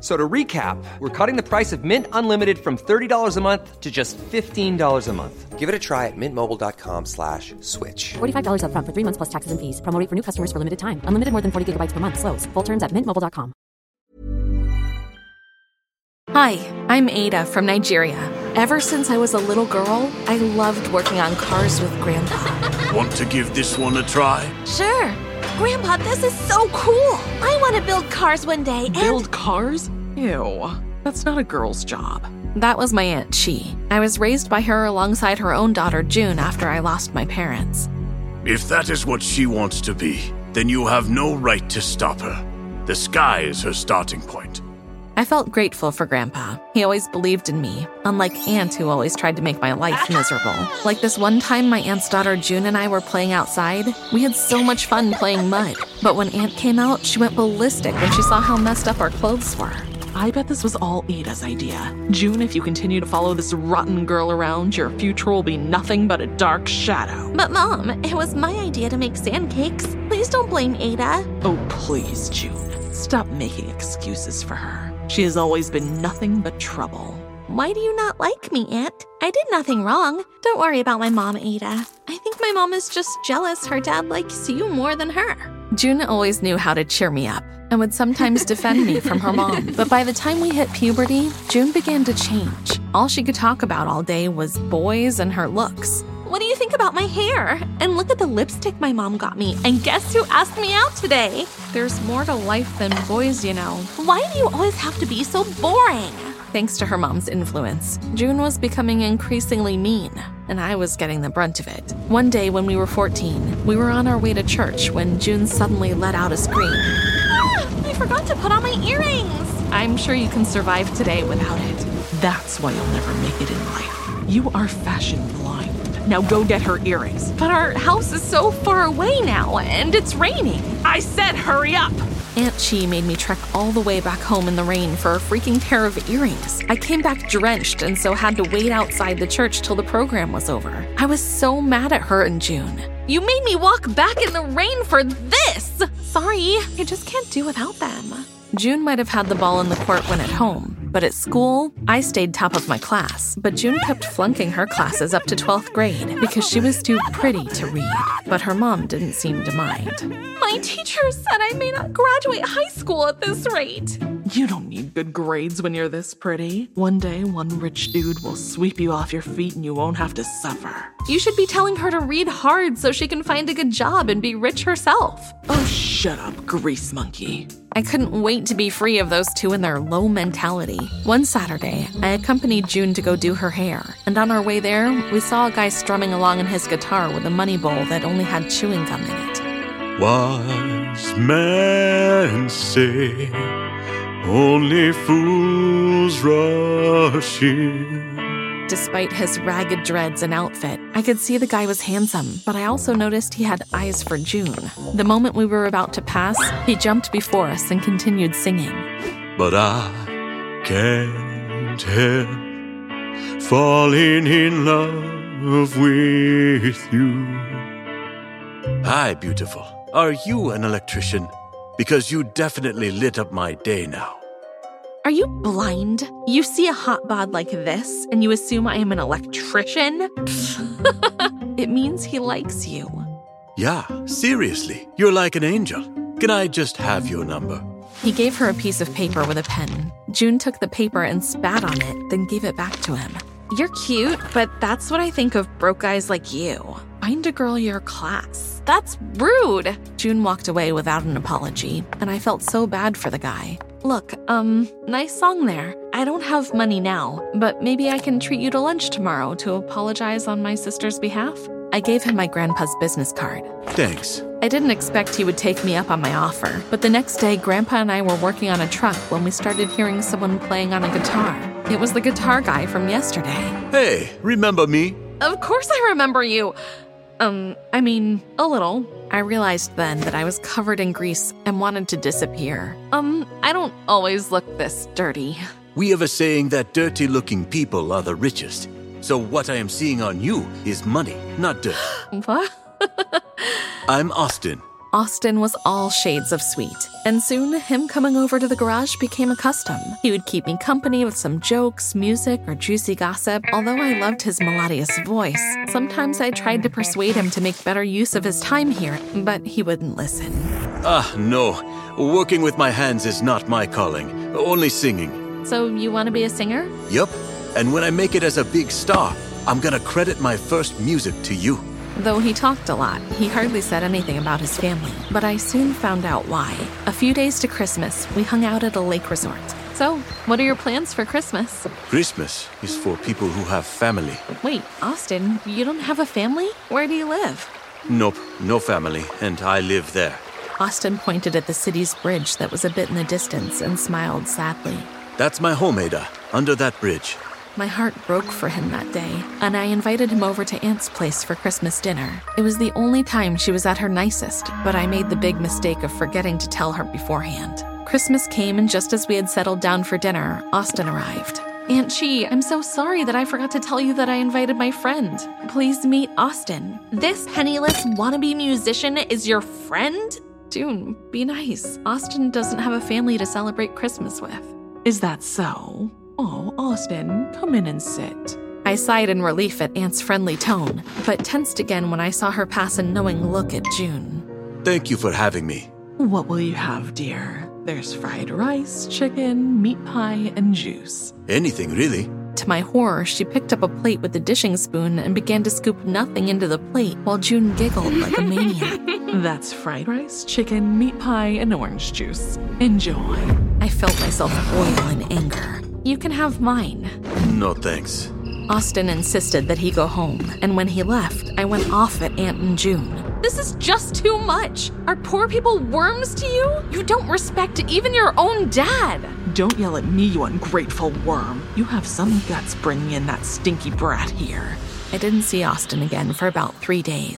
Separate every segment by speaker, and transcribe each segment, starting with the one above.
Speaker 1: So to recap, we're cutting the price of Mint Unlimited from $30 a month to just $15 a month. Give it a try at mintmobile.com slash switch.
Speaker 2: $45 up front for three months plus taxes and fees. Promo rate for new customers for limited time. Unlimited more than 40 gigabytes per month. Slows. Full terms at mintmobile.com.
Speaker 3: Hi, I'm Ada from Nigeria. Ever since I was a little girl, I loved working on cars with Grandpa.
Speaker 4: Want to give this one a try?
Speaker 5: Sure. Grandpa, this is so cool. I want to build cars one day and...
Speaker 6: Build cars? Ew. That's not a girl's job.
Speaker 3: That was my Aunt Chi. I was raised by her alongside her own daughter June after I lost my parents.
Speaker 4: If that is what she wants to be, then you have no right to stop her. The sky is her starting point.
Speaker 3: I felt grateful for Grandpa. He always believed in me, unlike Aunt, who always tried to make my life miserable. Like this one time, my aunt's daughter June and I were playing outside. We had so much fun playing mud. But when Aunt came out, she went ballistic when she saw how messed up our clothes were.
Speaker 6: I bet this was all Ada's idea. June, if you continue to follow this rotten girl around, your future will be nothing but a dark shadow.
Speaker 5: But, Mom, it was my idea to make sand cakes. Please don't blame Ada.
Speaker 6: Oh, please, June. Stop making excuses for her. She has always been nothing but trouble.
Speaker 5: Why do you not like me, Aunt? I did nothing wrong. Don't worry about my mom, Ada. I think my mom is just jealous her dad likes you more than her.
Speaker 3: June always knew how to cheer me up and would sometimes defend me from her mom. But by the time we hit puberty, June began to change. All she could talk about all day was boys and her looks.
Speaker 5: What do you think about my hair? And look at the lipstick my mom got me. And guess who asked me out today?
Speaker 3: There's more to life than boys, you know.
Speaker 5: Why do you always have to be so boring?
Speaker 3: Thanks to her mom's influence, June was becoming increasingly mean, and I was getting the brunt of it. One day when we were 14, we were on our way to church when June suddenly let out a scream.
Speaker 5: Ah, I forgot to put on my earrings.
Speaker 3: I'm sure you can survive today without it.
Speaker 6: That's why you'll never make it in life. You are fashion blind. Now go get her earrings.
Speaker 3: But our house is so far away now, and it's raining.
Speaker 6: I said hurry up!
Speaker 3: Aunt Chi made me trek all the way back home in the rain for a freaking pair of earrings. I came back drenched and so had to wait outside the church till the program was over. I was so mad at her in June.
Speaker 5: You made me walk back in the rain for this!
Speaker 3: Sorry, I just can't do without them. June might have had the ball in the court when at home, but at school, I stayed top of my class. But June kept flunking her classes up to 12th grade because she was too pretty to read. But her mom didn't seem to mind.
Speaker 5: My teacher said I may not graduate high school at this rate.
Speaker 6: You don't need good grades when you're this pretty. One day, one rich dude will sweep you off your feet and you won't have to suffer.
Speaker 3: You should be telling her to read hard so she can find a good job and be rich herself.
Speaker 6: Oh, shut up, grease monkey.
Speaker 3: I couldn't wait to be free of those two and their low mentality. One Saturday, I accompanied June to go do her hair, and on our way there, we saw a guy strumming along on his guitar with a money bowl that only had chewing gum in it.
Speaker 4: Wise men say only fools rush in.
Speaker 3: Despite his ragged dreads and outfit, I could see the guy was handsome, but I also noticed he had eyes for June. The moment we were about to pass, he jumped before us and continued singing.
Speaker 4: But I can't help falling in love with you. Hi, beautiful. Are you an electrician? Because you definitely lit up my day now.
Speaker 3: Are you blind? You see a hot bod like this and you assume I am an electrician? it means he likes you.
Speaker 4: Yeah, seriously. You're like an angel. Can I just have your number?
Speaker 3: He gave her a piece of paper with a pen. June took the paper and spat on it, then gave it back to him. You're cute, but that's what I think of broke guys like you. Find a girl your class. That's rude. June walked away without an apology, and I felt so bad for the guy. Look, um, nice song there. I don't have money now, but maybe I can treat you to lunch tomorrow to apologize on my sister's behalf. I gave him my grandpa's business card.
Speaker 4: Thanks.
Speaker 3: I didn't expect he would take me up on my offer, but the next day, Grandpa and I were working on a truck when we started hearing someone playing on a guitar. It was the guitar guy from yesterday.
Speaker 4: Hey, remember me?
Speaker 3: Of course I remember you! Um, I mean, a little. I realized then that I was covered in grease and wanted to disappear. Um, I don't always look this dirty.
Speaker 4: We have a saying that dirty looking people are the richest. So what I am seeing on you is money, not dirt.
Speaker 3: What?
Speaker 4: I'm Austin.
Speaker 3: Austin was all shades of sweet, and soon him coming over to the garage became a custom. He would keep me company with some jokes, music, or juicy gossip. Although I loved his melodious voice, sometimes I tried to persuade him to make better use of his time here, but he wouldn't listen.
Speaker 4: Ah, no. Working with my hands is not my calling, only singing.
Speaker 3: So, you want to be a singer?
Speaker 4: Yup. And when I make it as a big star, I'm gonna credit my first music to you.
Speaker 3: Though he talked a lot, he hardly said anything about his family. But I soon found out why. A few days to Christmas, we hung out at a lake resort. So, what are your plans for Christmas?
Speaker 4: Christmas is for people who have family.
Speaker 3: Wait, Austin, you don't have a family? Where do you live?
Speaker 4: Nope, no family, and I live there.
Speaker 3: Austin pointed at the city's bridge that was a bit in the distance and smiled sadly.
Speaker 4: That's my home, Ada, under that bridge.
Speaker 3: My heart broke for him that day, and I invited him over to Aunt's place for Christmas dinner. It was the only time she was at her nicest, but I made the big mistake of forgetting to tell her beforehand. Christmas came, and just as we had settled down for dinner, Austin arrived. Aunt Chi, I'm so sorry that I forgot to tell you that I invited my friend. Please meet Austin. This penniless wannabe musician is your friend? June, be nice. Austin doesn't have a family to celebrate Christmas with.
Speaker 6: Is that so? Oh, Austin, come in and sit.
Speaker 3: I sighed in relief at Aunt's friendly tone, but tensed again when I saw her pass a knowing look at June.
Speaker 4: Thank you for having me.
Speaker 6: What will you have, dear? There's fried rice, chicken, meat pie, and juice.
Speaker 4: Anything, really.
Speaker 3: To my horror, she picked up a plate with a dishing spoon and began to scoop nothing into the plate while June giggled like a maniac.
Speaker 6: That's fried rice, chicken, meat pie, and orange juice. Enjoy.
Speaker 3: I felt myself boil in anger. You can have mine.
Speaker 4: No thanks.
Speaker 3: Austin insisted that he go home, and when he left, I went off at Aunt and June. This is just too much. Are poor people worms to you? You don't respect even your own dad.
Speaker 6: Don't yell at me, you ungrateful worm. You have some guts bringing in that stinky brat here.
Speaker 3: I didn't see Austin again for about three days.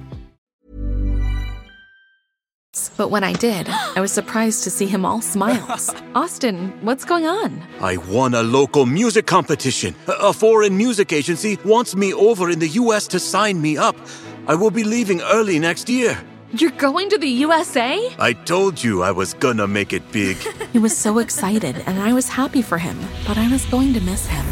Speaker 3: But when I did, I was surprised to see him all smiles. Austin, what's going on?
Speaker 4: I won a local music competition. A a foreign music agency wants me over in the US to sign me up. I will be leaving early next year.
Speaker 3: You're going to the USA?
Speaker 4: I told you I was gonna make it big.
Speaker 3: He was so excited, and I was happy for him, but I was going to miss him.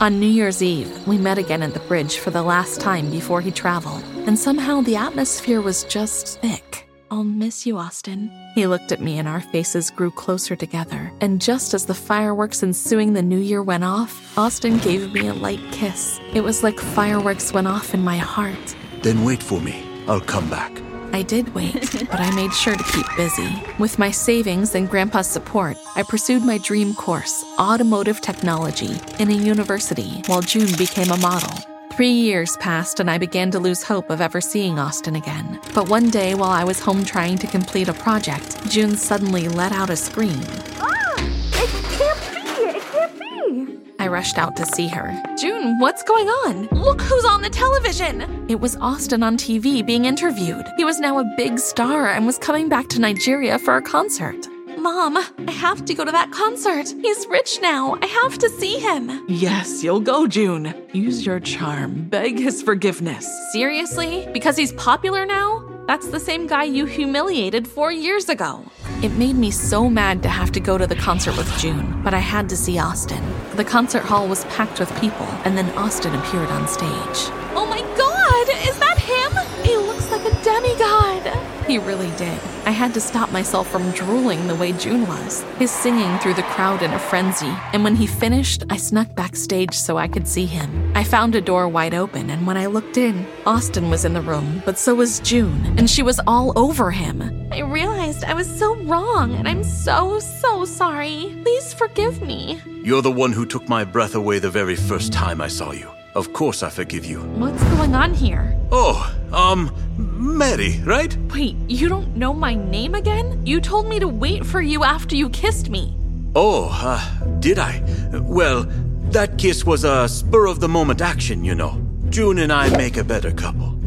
Speaker 3: On New Year's Eve, we met again at the bridge for the last time before he traveled, and somehow the atmosphere was just thick. I'll miss you, Austin. He looked at me, and our faces grew closer together. And just as the fireworks ensuing the new year went off, Austin gave me a light kiss. It was like fireworks went off in my heart.
Speaker 4: then wait for me. I'll come back.
Speaker 3: I did wait, but I made sure to keep busy. With my savings and Grandpa's support, I pursued my dream course, automotive technology, in a university, while June became a model. Three years passed, and I began to lose hope of ever seeing Austin again. But one day, while I was home trying to complete a project, June suddenly let out a scream. Ah! It can't be! It can't be! I rushed out to see her. June, what's going on? Look who's on the television! It was Austin on TV being interviewed. He was now a big star and was coming back to Nigeria for a concert. Mom, I have to go to that concert. He's rich now. I have to see him.
Speaker 6: Yes, you'll go, June. Use your charm. Beg his forgiveness.
Speaker 3: Seriously? Because he's popular now? That's the same guy you humiliated four years ago. It made me so mad to have to go to the concert with June, but I had to see Austin. The concert hall was packed with people, and then Austin appeared on stage. Oh my god! Is that him? He looks like a demigod! He really did. I had to stop myself from drooling the way June was. His singing through the crowd in a frenzy, and when he finished, I snuck backstage so I could see him. I found a door wide open, and when I looked in, Austin was in the room, but so was June, and she was all over him. I realized I was so wrong, and I'm so, so sorry. Please forgive me.
Speaker 4: You're the one who took my breath away the very first time I saw you. Of course I forgive you.
Speaker 3: What's going on here?
Speaker 4: Oh, um, Mary, right?
Speaker 3: Wait, you don't know my name again? You told me to wait for you after you kissed me.
Speaker 4: Oh, uh, did I? Well, that kiss was a spur of the moment action, you know. June and I make a better couple.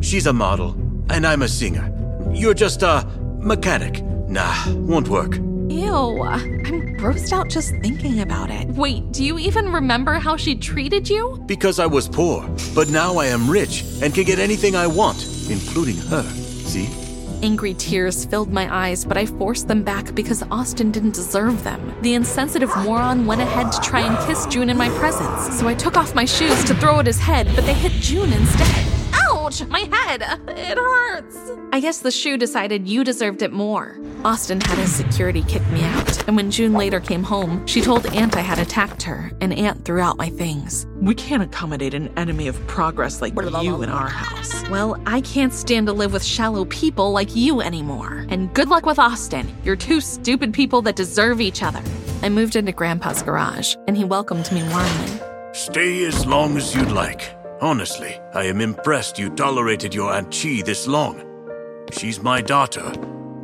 Speaker 4: She's a model, and I'm a singer. You're just a mechanic. Nah, won't work.
Speaker 3: Ew, I'm grossed out just thinking about it. Wait, do you even remember how she treated you?
Speaker 4: Because I was poor, but now I am rich and can get anything I want, including her. See?
Speaker 3: Angry tears filled my eyes, but I forced them back because Austin didn't deserve them. The insensitive moron went ahead to try and kiss June in my presence, so I took off my shoes to throw at his head, but they hit June instead. Ouch! My head! It hurts! I guess the shoe decided you deserved it more. Austin had his security kick me out, and when June later came home, she told Aunt I had attacked her, and Aunt threw out my things.
Speaker 6: We can't accommodate an enemy of progress like you in our house.
Speaker 3: Well, I can't stand to live with shallow people like you anymore. And good luck with Austin. You're two stupid people that deserve each other. I moved into Grandpa's garage, and he welcomed me warmly.
Speaker 4: Stay as long as you'd like. Honestly, I am impressed you tolerated your Aunt Chi this long. She's my daughter,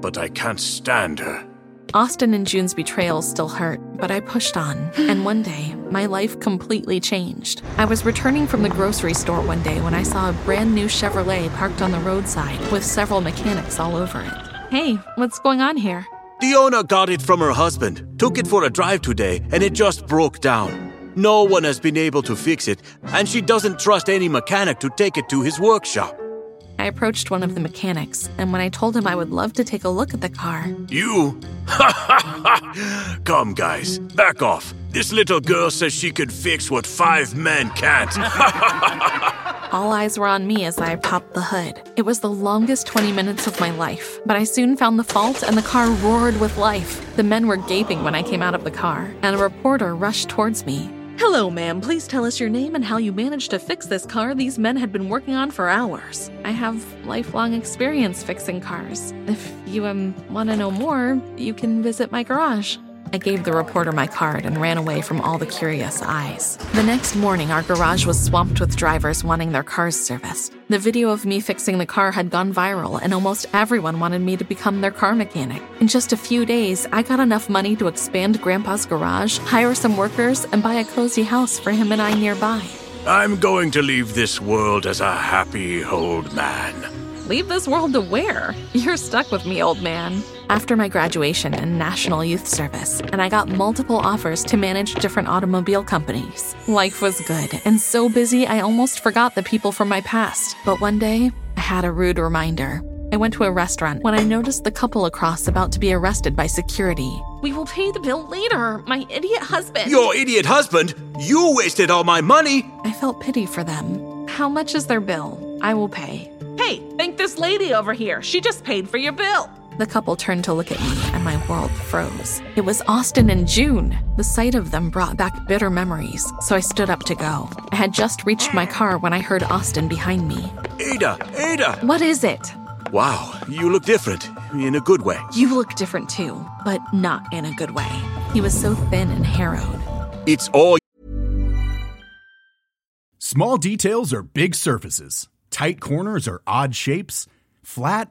Speaker 4: but I can't stand her.
Speaker 3: Austin and June's betrayal still hurt, but I pushed on, and one day, my life completely changed. I was returning from the grocery store one day when I saw a brand new Chevrolet parked on the roadside with several mechanics all over it. Hey, what's going on here?
Speaker 4: The owner got it from her husband, took it for a drive today, and it just broke down. No one has been able to fix it, and she doesn't trust any mechanic to take it to his workshop.
Speaker 3: I approached one of the mechanics, and when I told him I would love to take a look at the car,
Speaker 4: You? Ha ha! Come, guys, back off. This little girl says she could fix what five men can't.
Speaker 3: all eyes were on me as I popped the hood. It was the longest 20 minutes of my life, but I soon found the fault and the car roared with life. The men were gaping when I came out of the car, and a reporter rushed towards me. Hello, ma'am. Please tell us your name and how you managed to fix this car these men had been working on for hours. I have lifelong experience fixing cars. If you um, want to know more, you can visit my garage. I gave the reporter my card and ran away from all the curious eyes. The next morning, our garage was swamped with drivers wanting their cars serviced. The video of me fixing the car had gone viral, and almost everyone wanted me to become their car mechanic. In just a few days, I got enough money to expand Grandpa's garage, hire some workers, and buy a cozy house for him and I nearby.
Speaker 4: I'm going to leave this world as a happy old man.
Speaker 3: Leave this world to where? You're stuck with me, old man. After my graduation and national youth service, and I got multiple offers to manage different automobile companies. Life was good and so busy I almost forgot the people from my past. But one day, I had a rude reminder. I went to a restaurant when I noticed the couple across about to be arrested by security. We will pay the bill later, my idiot husband.
Speaker 4: Your idiot husband? You wasted all my money!
Speaker 3: I felt pity for them. How much is their bill? I will pay.
Speaker 6: Hey, thank this lady over here. She just paid for your bill.
Speaker 3: The couple turned to look at me, and my world froze. It was Austin and June. The sight of them brought back bitter memories, so I stood up to go. I had just reached my car when I heard Austin behind me.
Speaker 4: Ada, Ada!
Speaker 3: What is it?
Speaker 4: Wow, you look different. In a good way.
Speaker 3: You look different too, but not in a good way. He was so thin and harrowed.
Speaker 4: It's all.
Speaker 7: Small details are big surfaces. Tight corners are odd shapes. Flat,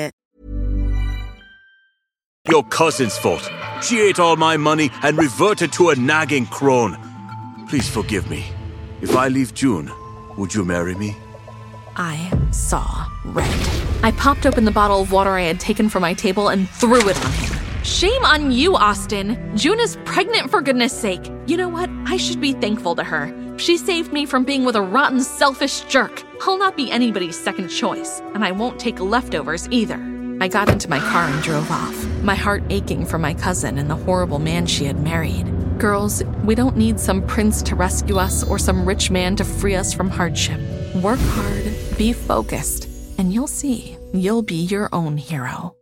Speaker 4: Your cousin's fault. She ate all my money and reverted to a nagging crone. Please forgive me. If I leave June, would you marry me?
Speaker 3: I saw red. I popped open the bottle of water I had taken from my table and threw it on him. Shame on you, Austin. June is pregnant for goodness sake. You know what? I should be thankful to her. She saved me from being with a rotten, selfish jerk. I'll not be anybody's second choice, and I won't take leftovers either. I got into my car and drove off, my heart aching for my cousin and the horrible man she had married. Girls, we don't need some prince to rescue us or some rich man to free us from hardship. Work hard, be focused, and you'll see you'll be your own hero.